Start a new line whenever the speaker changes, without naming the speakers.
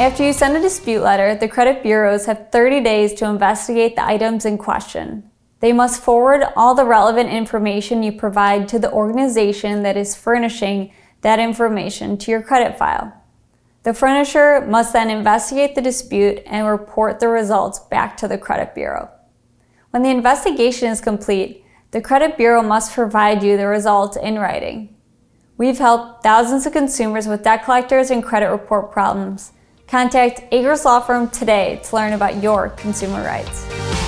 After you send a dispute letter, the credit bureaus have 30 days to investigate the items in question. They must forward all the relevant information you provide to the organization that is furnishing that information to your credit file. The furnisher must then investigate the dispute and report the results back to the credit bureau. When the investigation is complete, the credit bureau must provide you the results in writing. We've helped thousands of consumers with debt collectors and credit report problems. Contact Agruss Law Firm today to learn about your consumer rights.